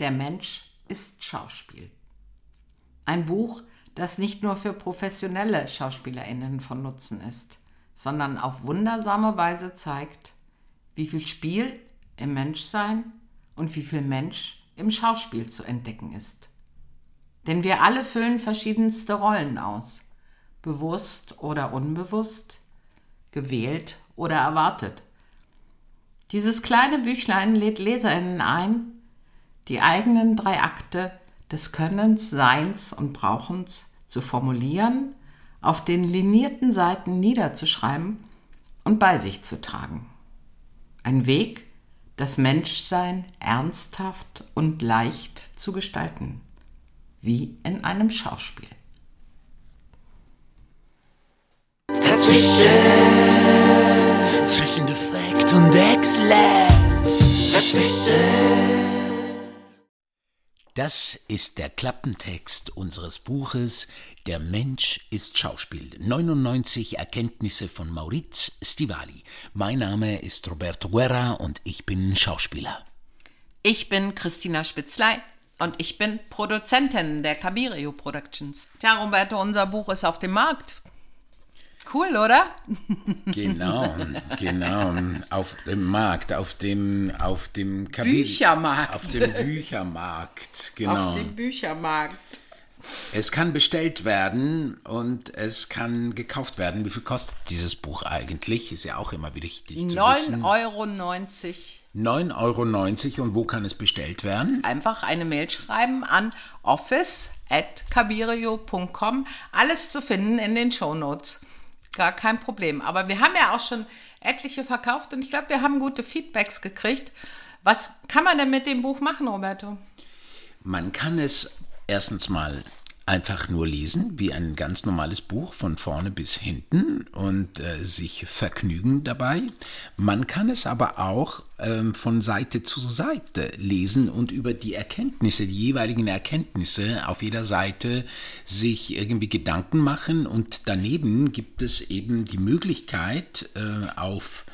Der Mensch ist Schauspiel. Ein Buch, das nicht nur für professionelle Schauspielerinnen von Nutzen ist, sondern auf wundersame Weise zeigt, wie viel Spiel im Menschsein und wie viel Mensch im Schauspiel zu entdecken ist. Denn wir alle füllen verschiedenste Rollen aus, bewusst oder unbewusst, gewählt oder erwartet. Dieses kleine Büchlein lädt Leserinnen ein, die eigenen drei Akte des Könnens, Seins und Brauchens zu formulieren, auf den linierten Seiten niederzuschreiben und bei sich zu tragen. Ein Weg, das Menschsein ernsthaft und leicht zu gestalten, wie in einem Schauspiel. Zwischen Defekt und Exzellenz, Das ist der Klappentext unseres Buches Der Mensch ist Schauspiel. 99 Erkenntnisse von Mauriz Stivali. Mein Name ist Roberto Guerra und ich bin Schauspieler. Ich bin Christina Spitzlei und ich bin Produzentin der Cabirio Productions. Tja, Roberto, unser Buch ist auf dem Markt. Cool, oder? Genau, genau. Auf dem Markt, auf dem, auf dem Büchermarkt. Auf dem Büchermarkt, genau. Auf dem Büchermarkt. Es kann bestellt werden und es kann gekauft werden. Wie viel kostet dieses Buch eigentlich? Ist ja auch immer wichtig zu wissen. 9,90 Euro. 9,90 Euro und wo kann es bestellt werden? Einfach eine Mail schreiben an office.cabirio.com. Alles zu finden in den Shownotes. Gar kein Problem. Aber wir haben ja auch schon etliche verkauft und ich glaube, wir haben gute Feedbacks gekriegt. Was kann man denn mit dem Buch machen, Roberto? Man kann es erstens mal einfach nur lesen, wie ein ganz normales Buch von vorne bis hinten und äh, sich vergnügen dabei. Man kann es aber auch ähm, von Seite zu Seite lesen und über die Erkenntnisse, die jeweiligen Erkenntnisse auf jeder Seite sich irgendwie Gedanken machen und daneben gibt es eben die Möglichkeit äh, auf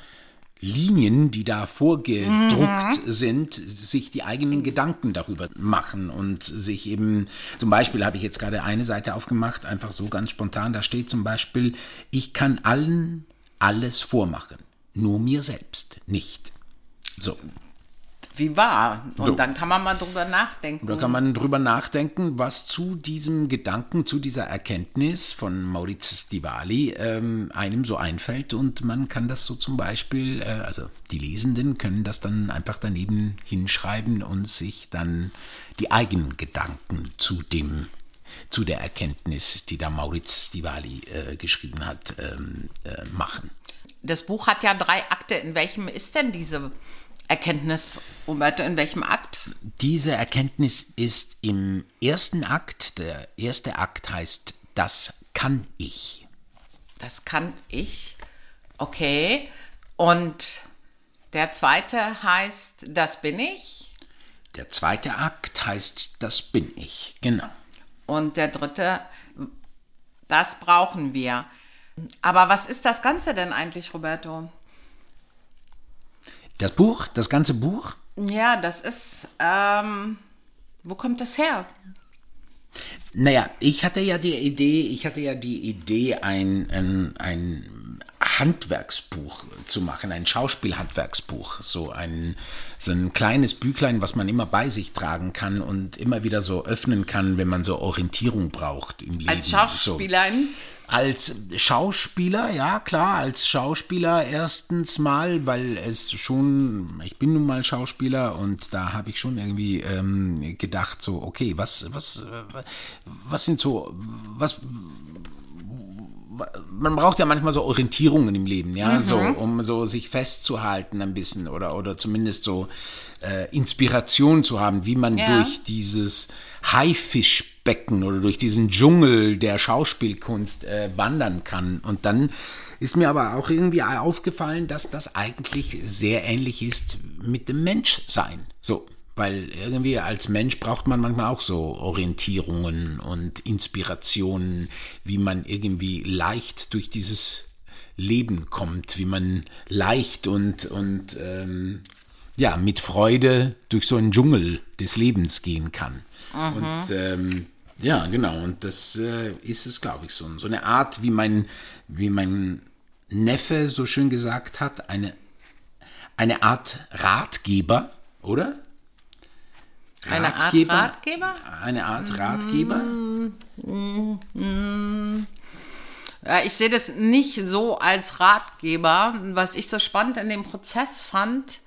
Linien, die da vorgedruckt mhm. sind, sich die eigenen Gedanken darüber machen und sich eben, zum Beispiel habe ich jetzt gerade eine Seite aufgemacht, einfach so ganz spontan, da steht zum Beispiel, ich kann allen alles vormachen, nur mir selbst nicht. So, wie wahr. Und so. dann kann man mal drüber nachdenken. Da kann man drüber nachdenken, was zu diesem Gedanken, zu dieser Erkenntnis von Maurizio Stivali ähm, einem so einfällt. Und man kann das so zum Beispiel, äh, also die Lesenden können das dann einfach daneben hinschreiben und sich dann die eigenen Gedanken zu dem zu der Erkenntnis, die da Maurizio Stivali äh, geschrieben hat, ähm, äh, machen. Das Buch hat ja drei Akte. In welchem ist denn diese Erkenntnis, Umberto, in welchem Akt? Diese Erkenntnis ist im ersten Akt. Der erste Akt heißt Das kann ich. Das kann ich. Okay. Und der zweite heißt Das bin ich. Der zweite Akt heißt Das bin ich. Genau. Und der dritte, das brauchen wir. Aber was ist das Ganze denn eigentlich, Roberto? Das Buch, das ganze Buch? Ja, das ist. Ähm, wo kommt das her? Naja, ich hatte ja die Idee, ich hatte ja die Idee, ein, ein, ein Handwerksbuch zu machen, ein Schauspielhandwerksbuch, so ein, so ein kleines Büchlein, was man immer bei sich tragen kann und immer wieder so öffnen kann, wenn man so Orientierung braucht im Leben. Als Schauspielerin? So als Schauspieler, ja klar, als Schauspieler erstens mal, weil es schon, ich bin nun mal Schauspieler und da habe ich schon irgendwie ähm, gedacht, so, okay, was, was, was sind so, was, man braucht ja manchmal so Orientierungen im Leben, ja, mhm. so, um so sich festzuhalten ein bisschen oder, oder zumindest so äh, Inspiration zu haben, wie man ja. durch dieses Haifisch Becken oder durch diesen Dschungel der Schauspielkunst äh, wandern kann. Und dann ist mir aber auch irgendwie aufgefallen, dass das eigentlich sehr ähnlich ist mit dem Menschsein. So, weil irgendwie als Mensch braucht man manchmal auch so Orientierungen und Inspirationen, wie man irgendwie leicht durch dieses Leben kommt, wie man leicht und, und ähm, ja, mit Freude durch so einen Dschungel des Lebens gehen kann. Und ähm, ja, genau. Und das äh, ist es, glaube ich, so. So eine Art, wie mein, wie mein Neffe so schön gesagt hat, eine, eine Art Ratgeber, oder? Eine Art Ratgeber? Eine Art Ratgeber? Ja, ich sehe das nicht so als Ratgeber. Was ich so spannend in dem Prozess fand,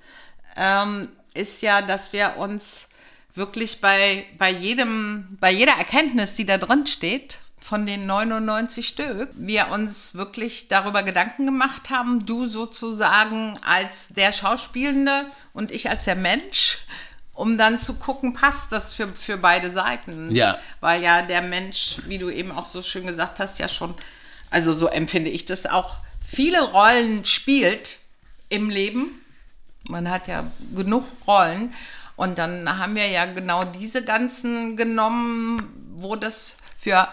ähm, ist ja, dass wir uns wirklich bei, bei jedem, bei jeder Erkenntnis, die da drin steht, von den 99 Stück, wir uns wirklich darüber Gedanken gemacht haben, du sozusagen als der Schauspielende und ich als der Mensch, um dann zu gucken, passt das für, für beide Seiten. Ja. Weil ja der Mensch, wie du eben auch so schön gesagt hast, ja schon, also so empfinde ich das auch, viele Rollen spielt im Leben. Man hat ja genug Rollen. Und dann haben wir ja genau diese ganzen genommen, wo das für,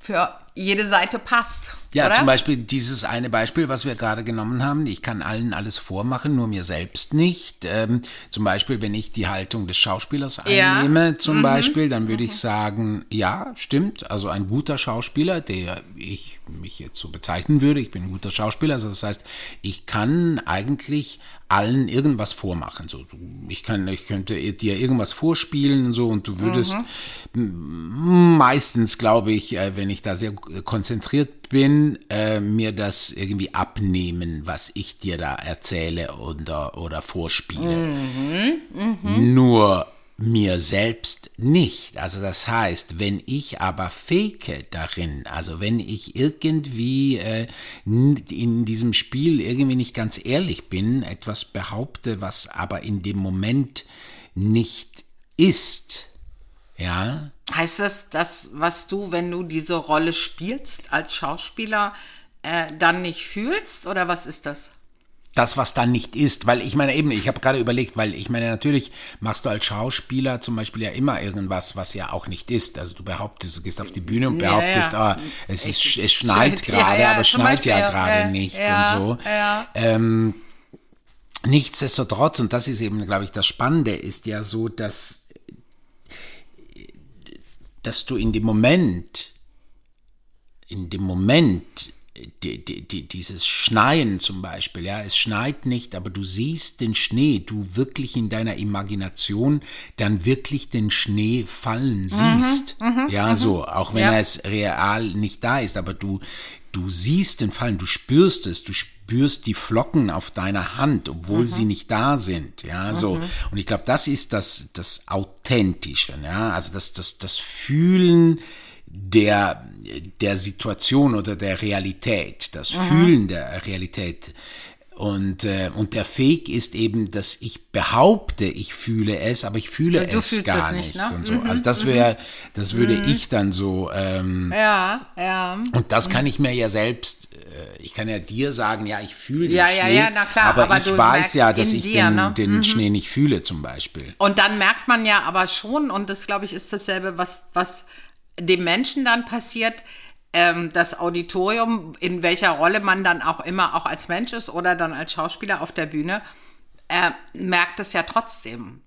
für jede Seite passt. Ja, oder? zum Beispiel dieses eine Beispiel, was wir gerade genommen haben. Ich kann allen alles vormachen, nur mir selbst nicht. Ähm, zum Beispiel, wenn ich die Haltung des Schauspielers Ja. Mhm. einnehme, zum Beispiel, dann würde ich sagen, ja, stimmt. Also ein guter Schauspieler, der ich mich jetzt so bezeichnen würde, ich bin ein guter Schauspieler. Also das heißt, ich kann eigentlich allen irgendwas vormachen. So, ich kann, ich könnte dir irgendwas vorspielen und so und du würdest Mhm. meistens, glaube ich, äh, wenn ich da sehr konzentriert bin, äh, mir das irgendwie abnehmen, was ich dir da erzähle oder, oder vorspiele. Nur mir selbst nicht. Also das heißt, wenn ich aber fake darin, also wenn ich irgendwie äh, in diesem Spiel irgendwie nicht ganz ehrlich bin, etwas behaupte, was aber in dem Moment nicht ist, ja, Heißt das, das, was du, wenn du diese Rolle spielst als Schauspieler, äh, dann nicht fühlst? Oder was ist das? das, was dann nicht ist, weil ich meine eben, ich habe gerade überlegt, weil ich meine, natürlich machst du als Schauspieler zum Beispiel ja immer irgendwas, was ja auch nicht ist. Also du behauptest, du gehst auf die Bühne und Ja, behauptest, ja. ah, es, ist, es schneit ja, gerade, ja, aber es schneit Beispiel, ja ja, gerade ja, nicht ja, und so. ja. Ähm, nichtsdestotrotz, und das ist eben, glaube ich, das Spannende, ist ja so, dass, dass du in dem Moment, in dem Moment, die, die, die, dieses Schneien zum Beispiel, ja, es schneit nicht, aber du siehst den Schnee, du wirklich in deiner Imagination dann wirklich den Schnee fallen siehst. ja, so, auch wenn Ja. es real nicht da ist, aber du, du siehst den Fallen, du spürst es, du spürst die Flocken auf deiner Hand, obwohl sie nicht da sind, ja, so. Und ich glaube, das ist das, das Authentische, ja, also das, das, das Fühlen, der, der Situation oder der Realität, das Fühlen der Realität. Und, äh, und der Fake ist eben, dass ich behaupte, ich fühle es, aber ich fühle Du es gar es nicht. nicht, ne? Und so. Also das wäre, das würde ich dann so, ähm, Ja, ja. und das kann ich mir ja selbst, äh, ich kann ja dir sagen, ja, ich fühle den Ja, ja, Schnee, ja, na klar, aber, aber ich weiß ja, dass ich dir, den, ne? den Schnee nicht fühle zum Beispiel. Und dann merkt man ja aber schon, und das glaube ich ist dasselbe, was, was dem Menschen dann passiert, ähm, das Auditorium, in welcher Rolle man dann auch immer auch als Mensch ist oder dann als Schauspieler auf der Bühne, äh, merkt es ja trotzdem,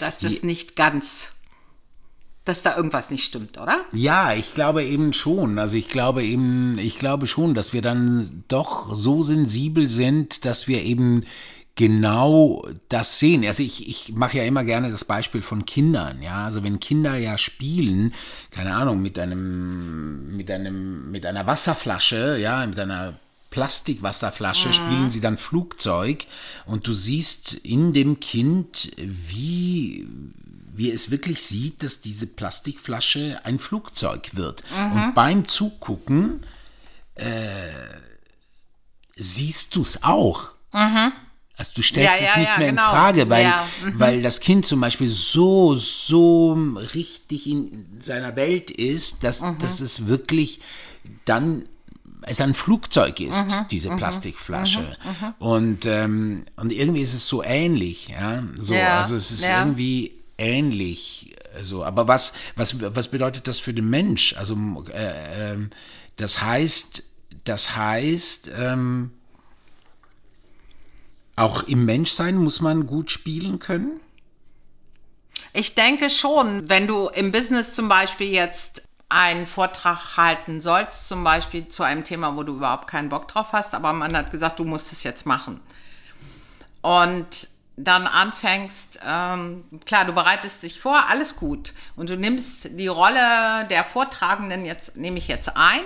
dass das nicht ganz, dass da irgendwas nicht stimmt, oder? Ja, ich glaube eben schon. Also ich glaube eben, ich glaube schon, dass wir dann doch so sensibel sind, dass wir eben genau das sehen. Also ich, ich mache ja immer gerne das Beispiel von Kindern, ja. Also wenn Kinder ja spielen, keine Ahnung, mit einem, mit einem, mit einer Wasserflasche, ja, mit einer Plastikwasserflasche spielen sie dann Flugzeug und du siehst in dem Kind, wie, wie es wirklich sieht, dass diese Plastikflasche ein Flugzeug wird. Und beim Zugucken äh, siehst du es auch. Also du stellst Ja, es ja, nicht ja, mehr genau. in Frage, weil, Ja, weil das Kind zum Beispiel so, so richtig in seiner Welt ist, dass, Mhm. dass es wirklich dann es ein Flugzeug ist, Mhm. diese Plastikflasche. Und, ähm, und irgendwie ist es so ähnlich, ja. So, Ja, also es ist ja. irgendwie ähnlich. So, aber was, was, was bedeutet das für den Mensch? Also äh, ähm, das heißt, das heißt, ähm, auch im Menschsein muss man gut spielen können? Ich denke schon, wenn du im Business zum Beispiel jetzt einen Vortrag halten sollst, zum Beispiel zu einem Thema, wo du überhaupt keinen Bock drauf hast, aber man hat gesagt, du musst es jetzt machen. Und dann anfängst, ähm, klar, du bereitest dich vor, alles gut. Und du nimmst die Rolle der Vortragenden jetzt, nehme ich jetzt ein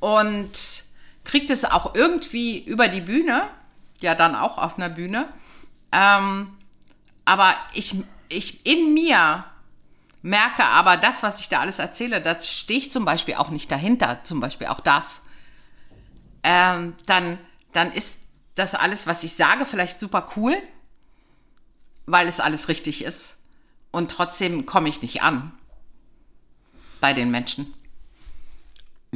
und kriegt es auch irgendwie über die Bühne, ja dann auch auf einer Bühne. Ähm, aber ich, ich in mir merke aber das, was ich da alles erzähle, da stehe ich zum Beispiel auch nicht dahinter, zum Beispiel auch das. Ähm, dann, dann ist das alles, was ich sage, vielleicht super cool, weil es alles richtig ist. Und trotzdem komme ich nicht an bei den Menschen.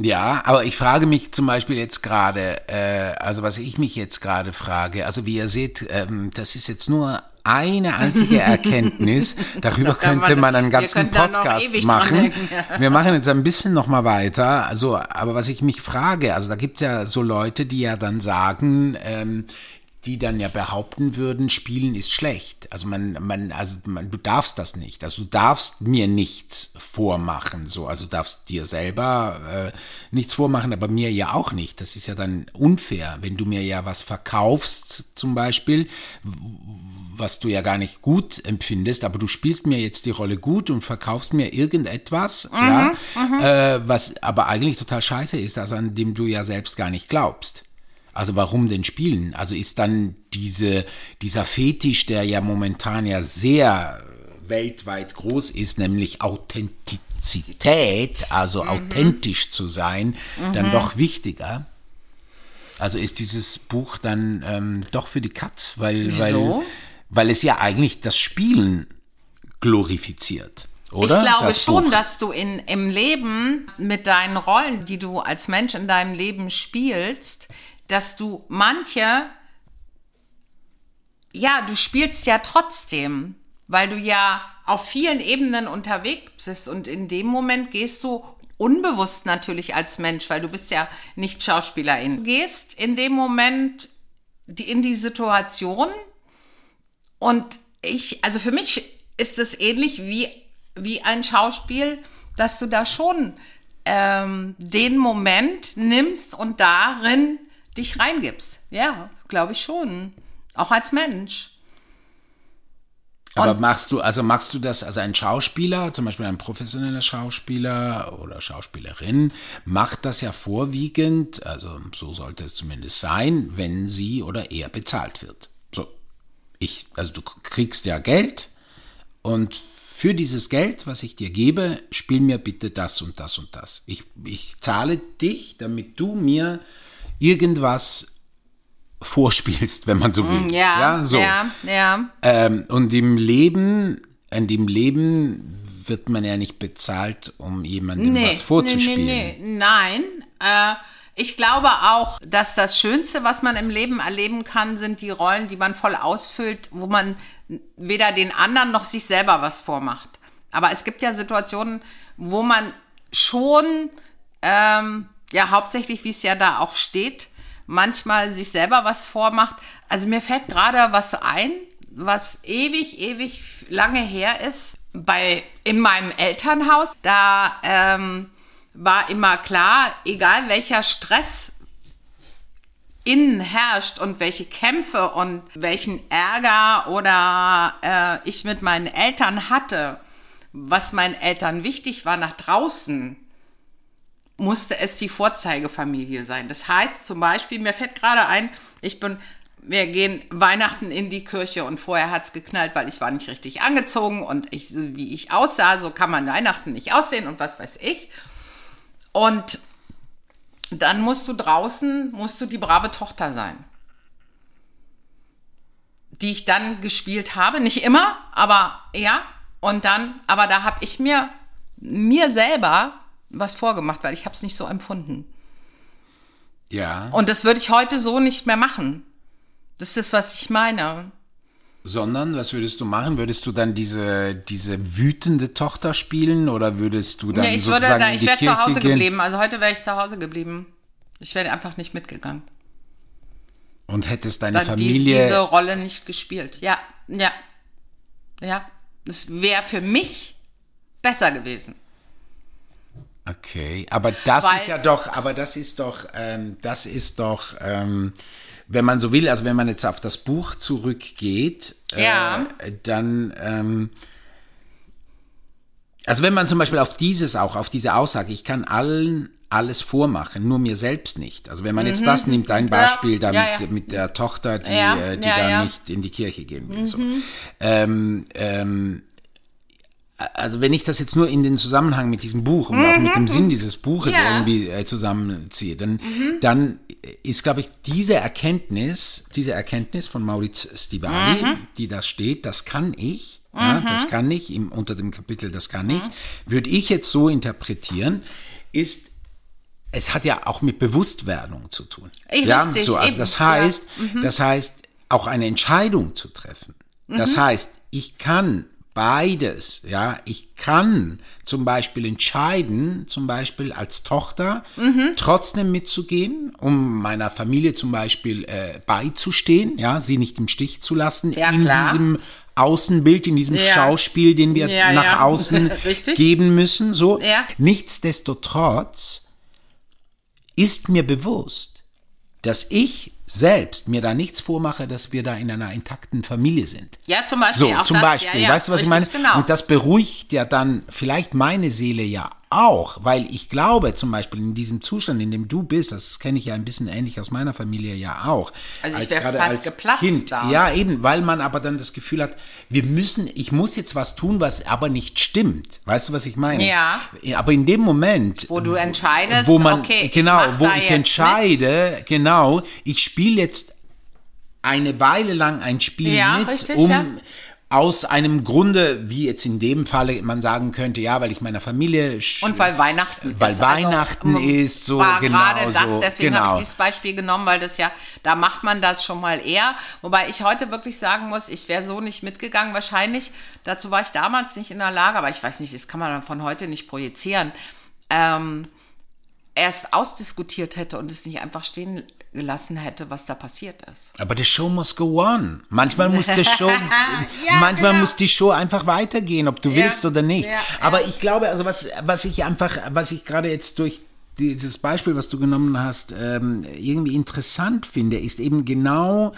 Ja, aber ich frage mich zum Beispiel jetzt gerade, äh, also was ich mich jetzt gerade frage, also wie ihr seht, ähm, das ist jetzt nur eine einzige Erkenntnis. Darüber könnte man einen ganzen Podcast machen. Wir machen jetzt ein bisschen noch mal weiter. Also, aber was ich mich frage, also da gibt es ja so Leute, die ja dann sagen, ähm, die dann ja behaupten würden, Spielen ist schlecht. Also man, man, also man, du darfst das nicht. Also du darfst mir nichts vormachen. So, also du darfst dir selber äh, nichts vormachen, aber mir ja auch nicht. Das ist ja dann unfair, wenn du mir ja was verkaufst, zum Beispiel, was du ja gar nicht gut empfindest, aber du spielst mir jetzt die Rolle gut und verkaufst mir irgendetwas, mhm, ja, mhm. äh, was aber eigentlich total scheiße ist, also an dem du ja selbst gar nicht glaubst. Also warum denn spielen? Also ist dann diese, dieser Fetisch, der ja momentan ja sehr weltweit groß ist, nämlich Authentizität, also mhm. authentisch zu sein, mhm. dann doch wichtiger? Also ist dieses Buch dann ähm, doch für die Katz, weil, weil, weil es ja eigentlich das Spielen glorifiziert. Oder? Ich glaube das schon, Buch. dass du in, im Leben mit deinen Rollen, die du als Mensch in deinem Leben spielst, dass du manche, ja, du spielst ja trotzdem, weil du ja auf vielen Ebenen unterwegs bist und in dem Moment gehst du unbewusst natürlich als Mensch, weil du bist ja nicht Schauspielerin. Du gehst in dem Moment in die Situation und ich, also für mich ist es ähnlich wie, wie ein Schauspiel, dass du da schon ähm, den Moment nimmst und darin dich reingibst. Ja, glaube ich schon. Auch als Mensch. Aber und machst du, also machst du das, also ein Schauspieler, zum Beispiel ein professioneller Schauspieler oder Schauspielerin, macht das ja vorwiegend, also so sollte es zumindest sein, wenn sie oder er bezahlt wird. So. Ich, also du kriegst ja Geld und für dieses Geld, was ich dir gebe, spiel mir bitte das und das und das. Ich, ich zahle dich, damit du mir irgendwas vorspielst, wenn man so will. Mm, ja, ja, so. ja. ja. Ähm, und im Leben, in dem Leben wird man ja nicht bezahlt, um jemandem nee, was vorzuspielen. Nee, nee. Nein, äh, ich glaube auch, dass das Schönste, was man im Leben erleben kann, sind die Rollen, die man voll ausfüllt, wo man weder den anderen noch sich selber was vormacht. Aber es gibt ja Situationen, wo man schon ähm, ja hauptsächlich, wie es ja da auch steht, manchmal sich selber was vormacht. Also mir fällt gerade was ein, was ewig, ewig lange her ist. Bei in meinem Elternhaus, da ähm, war immer klar, egal welcher Stress innen herrscht und welche Kämpfe und welchen Ärger oder äh, ich mit meinen Eltern hatte, was meinen Eltern wichtig war nach draußen, musste es die Vorzeigefamilie sein. Das heißt zum Beispiel, mir fällt gerade ein, ich bin, wir gehen Weihnachten in die Kirche und vorher hat es geknallt, weil ich war nicht richtig angezogen und ich, wie ich aussah, so kann man Weihnachten nicht aussehen und was weiß ich. Und dann musst du draußen, musst du die brave Tochter sein. Die ich dann gespielt habe, nicht immer, aber ja. Und dann, aber da habe ich mir, mir selber was vorgemacht, weil ich habe es nicht so empfunden. Ja. Und das würde ich heute so nicht mehr machen. Das ist was ich meine. Sondern, was würdest du machen? Würdest du dann diese, diese wütende Tochter spielen oder würdest du dann nee, ich sozusagen würde, ich wäre zu Hause gehen? geblieben. Also heute wäre ich zu Hause geblieben. Ich wäre einfach nicht mitgegangen. Und hättest deine dann dies, Familie. diese Rolle nicht gespielt. Ja, ja, ja. Das wäre für mich besser gewesen. Okay, aber das Weil- ist ja doch, aber das ist doch, ähm, das ist doch, ähm, wenn man so will, also wenn man jetzt auf das Buch zurückgeht, Ja. äh, dann, ähm, also wenn man zum Beispiel auf dieses auch, auf diese Aussage, ich kann allen alles vormachen, nur mir selbst nicht. Also wenn man jetzt das nimmt, ein Beispiel da Mhm. Ja, mit, ja. mit der Tochter, die, Ja, äh, die ja, da ja. Mhm. nicht in die Kirche gehen will. So. Ähm, ähm, also wenn ich das jetzt nur in den Zusammenhang mit diesem Buch und auch mit dem Sinn dieses Buches Mhm. Ja. Mhm. irgendwie äh, zusammenziehe, dann, dann ist, glaube ich, diese Erkenntnis, diese Erkenntnis von Mauriz Stivali, Mhm. die da steht, das kann ich, ja, das kann ich, im, unter dem Kapitel das kann ich, würde ich jetzt so interpretieren, ist es hat ja auch mit Bewusstwerdung zu tun. Eh, ja, richtig, so, also eben, das ja. heißt, das heißt, auch eine Entscheidung zu treffen. Das Mhm. heißt, ich kann beides, ja, ich kann zum Beispiel entscheiden, zum Beispiel als Tochter Mhm. trotzdem mitzugehen, um meiner Familie zum Beispiel äh, beizustehen, ja, sie nicht im Stich zu lassen Ja, in klar. diesem Außenbild, in diesem Ja. Schauspiel, den wir Ja, nach außen geben müssen, so. Nichtsdestotrotz ist mir bewusst, dass ich selbst mir da nichts vormache, dass wir da in einer intakten Familie sind. Ja, zum Beispiel. So, auch zum das, Beispiel, ja, ja, weißt du, was ich meine? richtig, Genau. Und das beruhigt ja dann vielleicht meine Seele ja auch, weil ich glaube zum Beispiel in diesem Zustand, in dem du bist, das kenne ich ja ein bisschen ähnlich aus meiner Familie ja auch. Also ich als gerade fast als geplatzt Kind. da. Ja, eben, weil man aber dann das Gefühl hat, wir müssen, ich muss jetzt was tun, was aber nicht stimmt. Weißt du, was ich meine? Ja. Aber in dem Moment, Wo du entscheidest, wo man, okay, ich genau, mach wo ich entscheide, genau, ich spiele jetzt eine Weile lang ein Spiel Ja, mit, richtig, um ja. aus einem Grunde, wie jetzt in dem Falle man sagen könnte, ja, weil ich meiner Familie Und weil Weihnachten weil ist. Weihnachten also, ist, so war genau gerade das, so, deswegen genau. habe ich dieses Beispiel genommen, weil das ja, da macht man das schon mal eher. Wobei ich heute wirklich sagen muss, ich wäre so nicht mitgegangen. Wahrscheinlich, dazu war ich damals nicht in der Lage, aber ich weiß nicht, das kann man von heute nicht projizieren. Ähm, erst ausdiskutiert hätte und es nicht einfach stehen gelassen hätte, was da passiert ist. Aber the show must go on. Manchmal muss die Show, Ja, manchmal genau. muss die Show einfach weitergehen, ob du Ja, willst oder nicht. ja, Aber ich glaube, also was, was ich einfach, was ich gerade jetzt durch dieses Beispiel, was du genommen hast, ähm, irgendwie interessant finde, ist eben genau,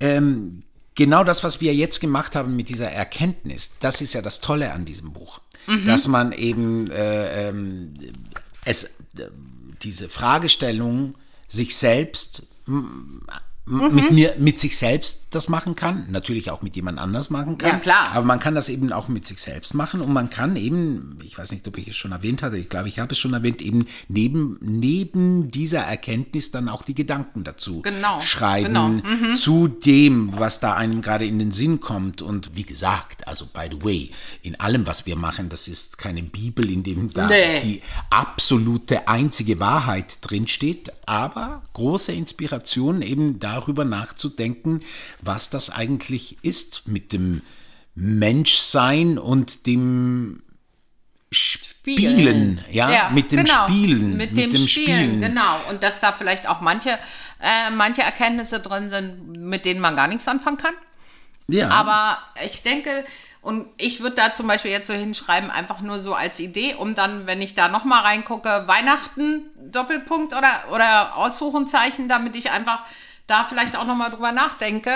ähm, genau das, was wir jetzt gemacht haben mit dieser Erkenntnis. Das ist ja das Tolle an diesem Buch, dass man eben äh, ähm, es diese Fragestellung sich selbst m- m- mit mir mit sich selbst das machen kann, natürlich auch mit jemand anders machen kann. Ja, klar. Aber man kann das eben auch mit sich selbst machen und man kann eben, ich weiß nicht, ob ich es schon erwähnt hatte, ich glaube, ich habe es schon erwähnt, eben neben neben dieser Erkenntnis dann auch die Gedanken dazu Genau, schreiben genau. zu dem, was da einem gerade in den Sinn kommt. Und wie gesagt, also by the way, in allem, was wir machen, das ist keine Bibel, in dem da Nee. die absolute einzige Wahrheit drinsteht, aber große Inspiration eben darüber nachzudenken, was das eigentlich ist mit dem Menschsein und dem Spielen, ja, mit dem genau, Spielen, mit, dem, dem Spielen, genau. Und dass da vielleicht auch manche, äh, manche Erkenntnisse drin sind, mit denen man gar nichts anfangen kann. Ja. Aber ich denke, und ich würde da zum Beispiel jetzt so hinschreiben, einfach nur so als Idee, um dann, wenn ich da nochmal reingucke, Weihnachten, Doppelpunkt oder, oder Ausrufenzeichen, damit ich einfach da vielleicht auch nochmal drüber nachdenke.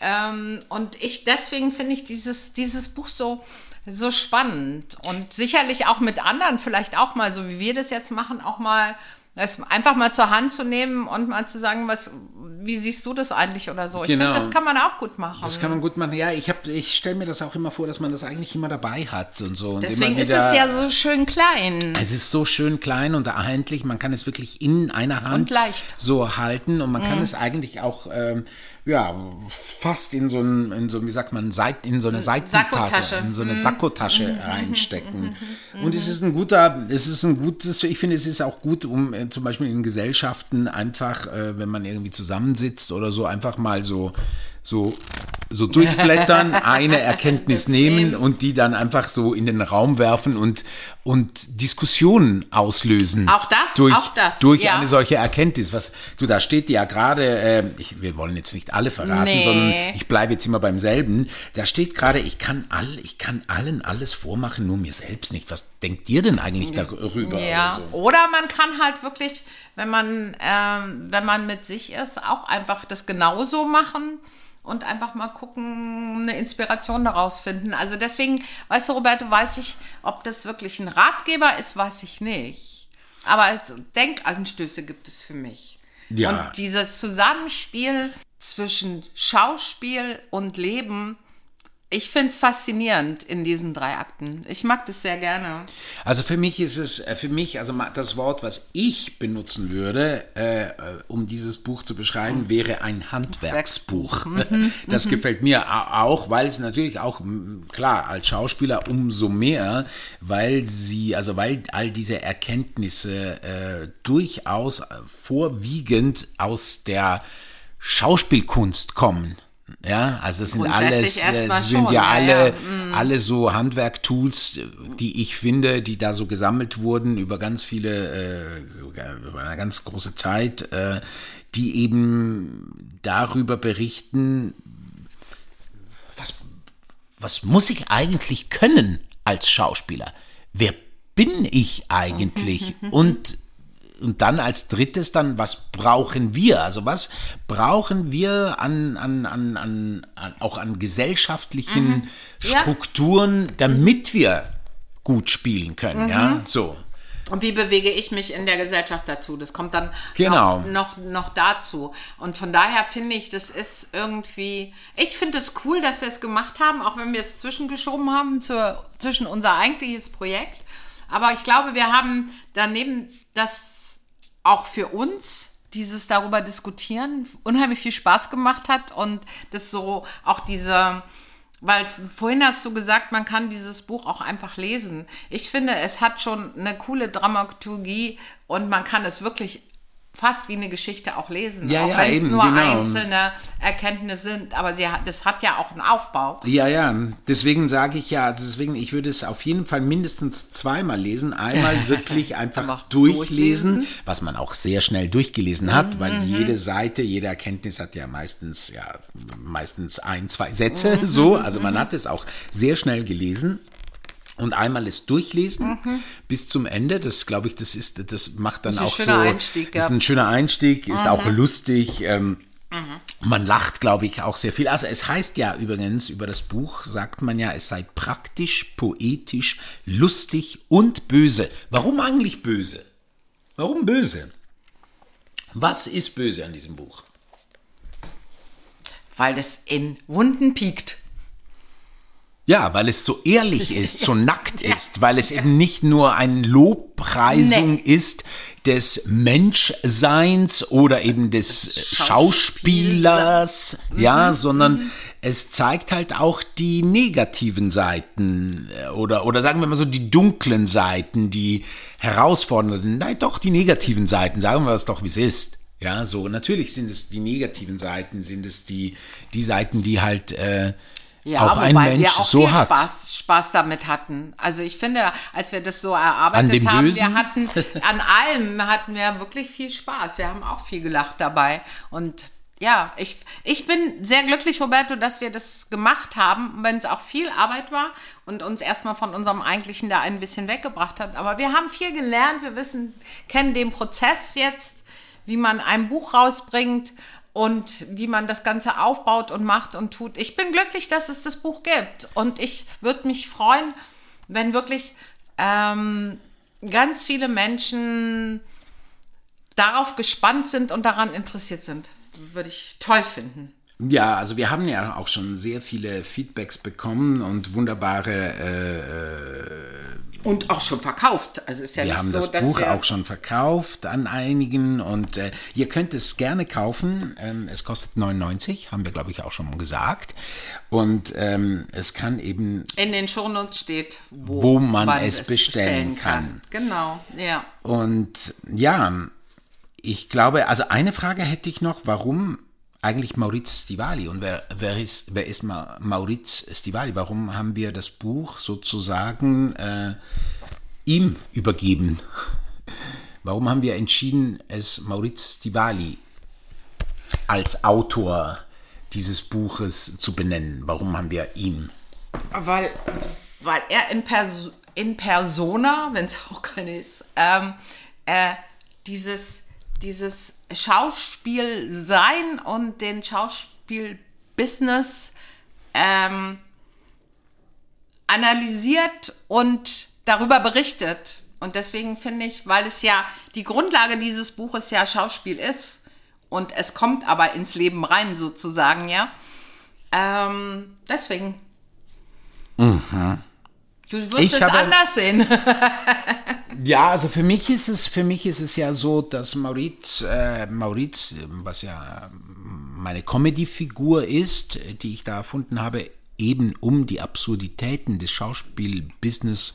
Ähm, und ich, deswegen finde ich dieses, dieses Buch so, so spannend und sicherlich auch mit anderen vielleicht auch mal, so wie wir das jetzt machen, auch mal das einfach mal zur Hand zu nehmen und mal zu sagen, was, wie siehst du das eigentlich oder so. Ich Genau. finde, das kann man auch gut machen. Das kann man gut machen. Ja, ich, hab- ich stelle mir das auch immer vor, dass man das eigentlich immer dabei hat und so. Und Deswegen ist wieder, es ja so schön klein. Es ist so schön klein und erhältlich. Man kann es wirklich in einer Hand. Mhm. so halten und man kann es eigentlich auch ähm, ja fast in so ein, in so wie sagt man Seit, in so eine Seitentasche, Sakkotasche. in so eine Mhm. Sakkotasche reinstecken. Und es ist ein guter, es ist ein gutes. Ich finde, es ist auch gut, um äh, zum Beispiel in Gesellschaften einfach, äh, wenn man irgendwie zusammensitzt oder so, einfach mal so so so durchblättern, eine Erkenntnis nehmen und die dann einfach so in den Raum werfen und, und Diskussionen auslösen. Auch das, durch, auch das, Durch ja. eine solche Erkenntnis. Was, du, da steht ja gerade, äh, ich, wir wollen jetzt nicht alle verraten, Nee. sondern ich bleibe jetzt immer beim selben. Da steht gerade, ich kann all, ich kann allen alles vormachen, nur mir selbst nicht. Was denkt ihr denn eigentlich darüber? Ja, oder so? oder man kann halt wirklich, wenn man, ähm, wenn man mit sich ist, auch einfach das genauso machen und einfach mal gucken, eine Inspiration daraus finden. Also deswegen, weißt du, Roberto, weiß ich, ob das wirklich ein Ratgeber ist, weiß ich nicht. Aber es, Denkanstöße gibt es für mich. Ja. Und dieses Zusammenspiel zwischen Schauspiel und Leben, ich finde es faszinierend in diesen drei Akten. Ich mag das sehr gerne. Also für mich ist es, äh, für mich, also das Wort, was ich benutzen würde, äh, äh, um dieses Buch zu beschreiben, wäre ein Handwerksbuch. Das gefällt mir auch, weil es natürlich auch, klar, als Schauspieler umso mehr, weil sie, also weil all diese Erkenntnisse äh, durchaus äh, vorwiegend aus der Schauspielkunst kommen. Ja, also das sind alles, äh, sind schon, ja ja, alle, ja. alle so Handwerktools, die ich finde, die da so gesammelt wurden über ganz viele, äh, über eine ganz große Zeit, äh, die eben darüber berichten, was, was muss ich eigentlich können als Schauspieler? Wer bin ich eigentlich? Und und dann als drittes dann, was brauchen wir? Also was brauchen wir an, an, an, an, an auch an gesellschaftlichen Ja. Strukturen, damit wir gut spielen können, ja? So. Und wie bewege ich mich in der Gesellschaft dazu? Das kommt dann Genau. noch, noch, noch dazu. Und von daher finde ich, das ist irgendwie, ich finde es cool, dass wir es gemacht haben, auch wenn wir es zwischengeschoben haben zur, zwischen unser eigentliches Projekt. Aber ich glaube, wir haben daneben das auch für uns dieses darüber diskutieren unheimlich viel Spaß gemacht hat und das so auch diese weil vorhin hast du gesagt, man kann dieses Buch auch einfach lesen. Ich finde, es hat schon eine coole Dramaturgie und man kann es wirklich fast wie eine Geschichte auch lesen. Ja, auch ja, wenn es nur genau. einzelne Erkenntnisse sind. Aber sie hat, das hat ja auch einen Aufbau. Ja, ja, deswegen sage ich ja, deswegen, ich würde es auf jeden Fall mindestens zweimal lesen. Einmal wirklich einfach durchlesen, durchlesen. was man auch sehr schnell durchgelesen hat, weil jede Seite, jede Erkenntnis hat ja meistens, ja, meistens ein, zwei Sätze, so. Also man hat es auch sehr schnell gelesen. Und einmal es durchlesen bis zum Ende. Das glaube ich, das ist, das macht dann Das auch so. Einstieg, das ist ja. ein schöner Einstieg, ist auch lustig. Ähm, man lacht, glaube ich, auch sehr viel. Also es heißt ja übrigens, über das Buch sagt man ja, es sei praktisch, poetisch, lustig und böse. Warum eigentlich böse? Warum böse? Was ist böse an diesem Buch? Weil das in Wunden piekt. Ja, weil es so ehrlich ist, so nackt ist, weil es eben nicht nur eine Lobpreisung Nee. ist des Menschseins oder eben des Schauspielers, ja, sondern es zeigt halt auch die negativen Seiten äh, oder, oder sagen wir mal so die dunklen Seiten, die herausfordernden, nein, doch die negativen Seiten, sagen wir es doch, wie es ist. Ja, so, natürlich sind es die negativen Seiten, sind es die, die Seiten, die halt äh, Ja, auch ein Mensch wir auch so viel hat. Spaß, Spaß damit hatten. Also ich finde, als wir das so erarbeitet haben, Bösen? wir hatten an allem hatten wir wirklich viel Spaß. Wir haben auch viel gelacht dabei. Und ja, ich, ich bin sehr glücklich, Roberto, dass wir das gemacht haben, wenn es auch viel Arbeit war und uns erstmal von unserem eigentlichen da ein bisschen weggebracht hat. Aber wir haben viel gelernt, wir wissen, kennen den Prozess jetzt, wie man ein Buch rausbringt und wie man das Ganze aufbaut und macht und tut. Ich bin glücklich, dass es das Buch gibt. Und ich würde mich freuen, wenn wirklich ähm, ganz viele Menschen darauf gespannt sind und daran interessiert sind. Würde ich toll finden. Ja, also wir haben ja auch schon sehr viele Feedbacks bekommen und wunderbare, Und auch schon verkauft. Also ist ja wir haben so, das Buch auch schon verkauft an einigen und äh, ihr könnt es gerne kaufen. Ähm, es kostet 99, haben wir glaube ich auch schon gesagt. Und ähm, es kann eben in den Shownotes steht, wo, Wo man es bestellen Genau, ja. Und ja, ich glaube, also eine Frage hätte ich noch, warum eigentlich Maurizio Stivali. Und wer, wer, ist, wer ist Maurizio Stivali? Warum haben wir das Buch sozusagen äh, ihm übergeben? Warum haben wir entschieden, es Maurizio Stivali als Autor dieses Buches zu benennen? Warum haben wir ihn? Weil, weil er in, Perso in Persona, wenn es auch keine ist, ähm, äh, dieses, dieses Schauspiel sein und den Schauspielbusiness ähm, analysiert und darüber berichtet. Und deswegen finde ich, weil es ja die Grundlage dieses Buches ja Schauspiel ist und es kommt aber ins Leben rein sozusagen, ja. Ähm, deswegen. Mhm. Du wirst ich es anders sehen. ja, also für mich ist es, für mich ist es ja so, dass Mauriz, äh, Mauriz, was ja meine Comedy-Figur ist, die ich da erfunden habe, eben um die Absurditäten des Schauspielbusiness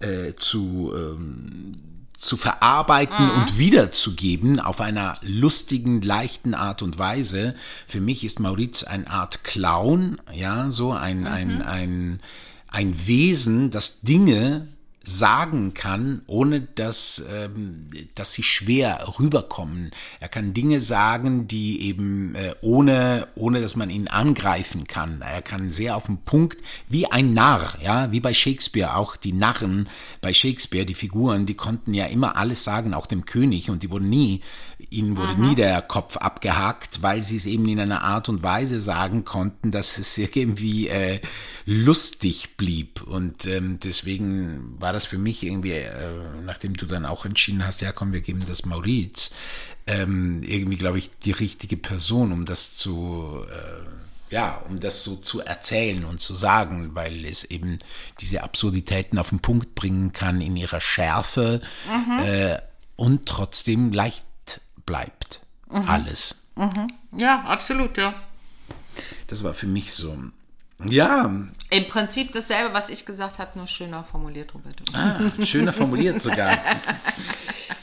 äh, zu, ähm, zu verarbeiten mhm. und wiederzugeben auf einer lustigen, leichten Art und Weise. Für mich ist Mauriz eine Art Clown, ja, so ein, mhm. ein, ein ein Wesen, das Dinge sagen kann, ohne dass, ähm, dass sie schwer rüberkommen. Er kann Dinge sagen, die eben äh, ohne, ohne dass man ihn angreifen kann. Er kann sehr auf den Punkt, wie ein Narr, ja, wie bei Shakespeare, auch die Narren bei Shakespeare, die Figuren, die konnten ja immer alles sagen, auch dem König, und die wurden nie, ihnen wurde Aha. nie der Kopf abgehackt, weil sie es eben in einer Art und Weise sagen konnten, dass es irgendwie äh, lustig blieb. Und ähm, deswegen war das für mich irgendwie, äh, nachdem du dann auch entschieden hast, ja komm, wir geben das Mauriz, ähm, irgendwie, glaube ich, die richtige Person, um das zu, äh, ja, um das so zu erzählen und zu sagen, weil es eben diese Absurditäten auf den Punkt bringen kann in ihrer Schärfe mhm. äh, und trotzdem leicht bleibt. Mhm. Alles. Mhm. Ja, absolut, ja. Das war für mich so ja. Im Prinzip dasselbe, was ich gesagt habe, nur schöner formuliert, Roberto. Ah, schöner formuliert sogar.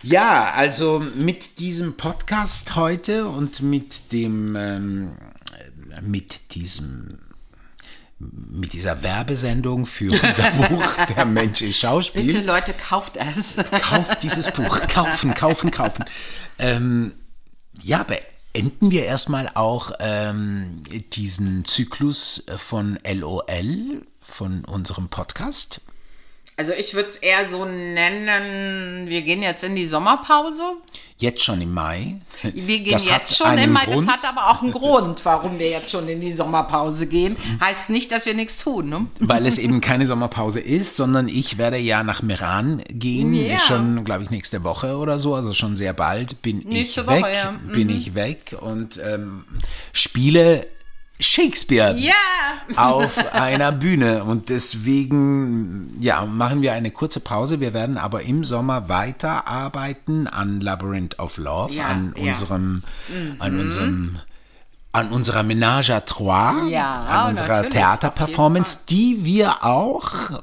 ja, also mit diesem Podcast heute und mit dem, ähm, mit diesem mit dieser Werbesendung für unser Buch Der Mensch ist Schauspiel. Bitte Leute, kauft es. Kauft dieses Buch. Kaufen, kaufen, kaufen. Ähm, ja, beenden wir erstmal auch ähm, diesen Zyklus von LOL, von unserem Podcast. Also ich würde es eher so nennen, wir gehen jetzt in die Sommerpause. Jetzt schon im Mai. Wir gehen das jetzt schon im Mai. Grund. Das hat aber auch einen Grund, warum wir jetzt schon in die Sommerpause gehen. Heißt nicht, dass wir nichts tun. Ne? Weil es eben keine Sommerpause ist, sondern ich werde ja nach Meran gehen. Ja. Schon, glaube ich, nächste Woche oder so. Also schon sehr bald bin Nächste ich Woche, weg. Ja. Mhm. Bin ich weg und ähm, spiele Shakespeare ja. auf einer Bühne. Und deswegen, ja, machen wir eine kurze Pause. Wir werden aber im Sommer weiterarbeiten an Labyrinth of Love, ja, an unserem, mhm. an unserem an unserer Ménage à Trois, ja, an unserer Theaterperformance, die wir auch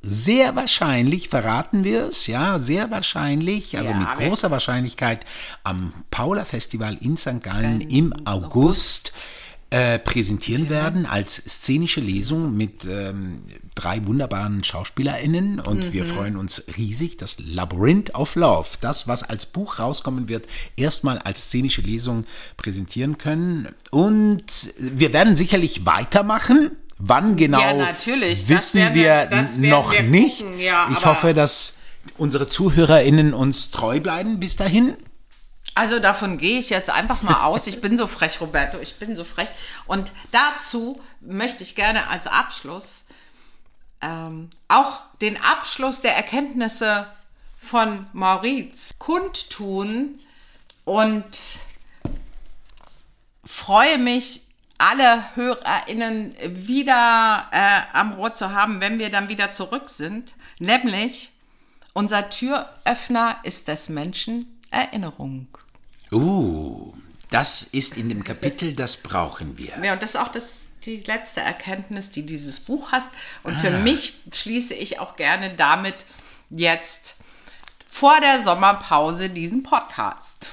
sehr wahrscheinlich, verraten wir es, ja, sehr wahrscheinlich, also ja, mit großer Wahrscheinlichkeit am Paula Festival in St. Gallen im August, August äh, präsentieren werden als szenische Lesung mit ähm, drei wunderbaren SchauspielerInnen und mhm. wir freuen uns riesig. Das Labyrinth of Love, das, was als Buch rauskommen wird, erstmal als szenische Lesung präsentieren können. Und wir werden sicherlich weitermachen. Wann genau, ja, natürlich. wissen wir, wir noch wir nicht. Ja, ich hoffe, dass unsere ZuhörerInnen uns treu bleiben bis dahin. Also davon gehe ich jetzt einfach mal aus. Ich bin so frech, Roberto, ich bin so frech. Und dazu möchte ich gerne als Abschluss ähm, auch den Abschluss der Erkenntnisse von Mauriz kundtun und freue mich, alle HörerInnen wieder äh, am Rohr zu haben, wenn wir dann wieder zurück sind. Nämlich, unser Türöffner ist des Menschen Erinnerung. Uh, das ist in dem Kapitel, das brauchen wir. Ja, und das ist auch das, die letzte Erkenntnis, die dieses Buch hast. Und ah. für mich schließe ich auch gerne damit jetzt vor der Sommerpause diesen Podcast.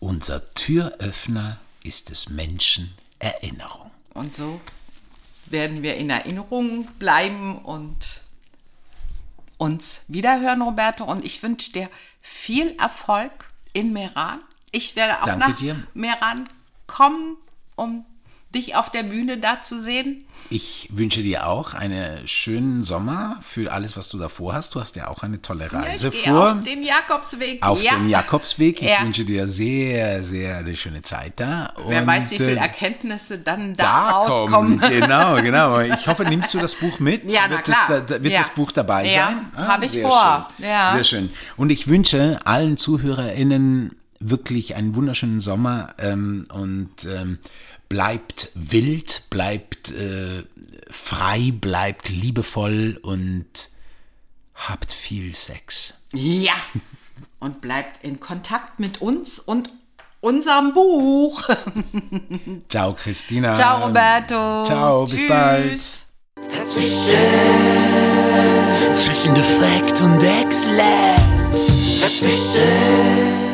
Unser Türöffner ist des Menschen Erinnerung. Und so werden wir in Erinnerung bleiben und uns wiederhören, Roberto. Und ich wünsche dir viel Erfolg in Meran. Ich werde auch Danke nach dir. Meran kommen, um dich auf der Bühne da zu sehen. Ich wünsche dir auch einen schönen Sommer für alles, was du davor hast. Du hast ja auch eine tolle Reise gehe vor. auf den Jakobsweg. auf ja. dem Jakobsweg. Ich Ja. wünsche dir sehr, sehr eine schöne Zeit da. Wer Und, weiß, wie viele äh, Erkenntnisse dann da, da rauskommen. kommen. Genau, genau. Ich hoffe, nimmst du das Buch mit? Ja, na wird klar. Das, da, wird Ja. das Buch dabei Ja, sein? Ah, hab ich sehr vor. Schön. Ja. Sehr schön. Und ich wünsche allen ZuhörerInnen wirklich einen wunderschönen Sommer ähm, und ähm, bleibt wild, bleibt äh, frei, bleibt liebevoll und habt viel Sex. Ja. Und bleibt in Kontakt mit uns und unserem Buch. Ciao, Christina. Ciao, Roberto. Ciao, bis Tschüss. bald. Zwischen Defekt und Exzellenz. Dazwischen.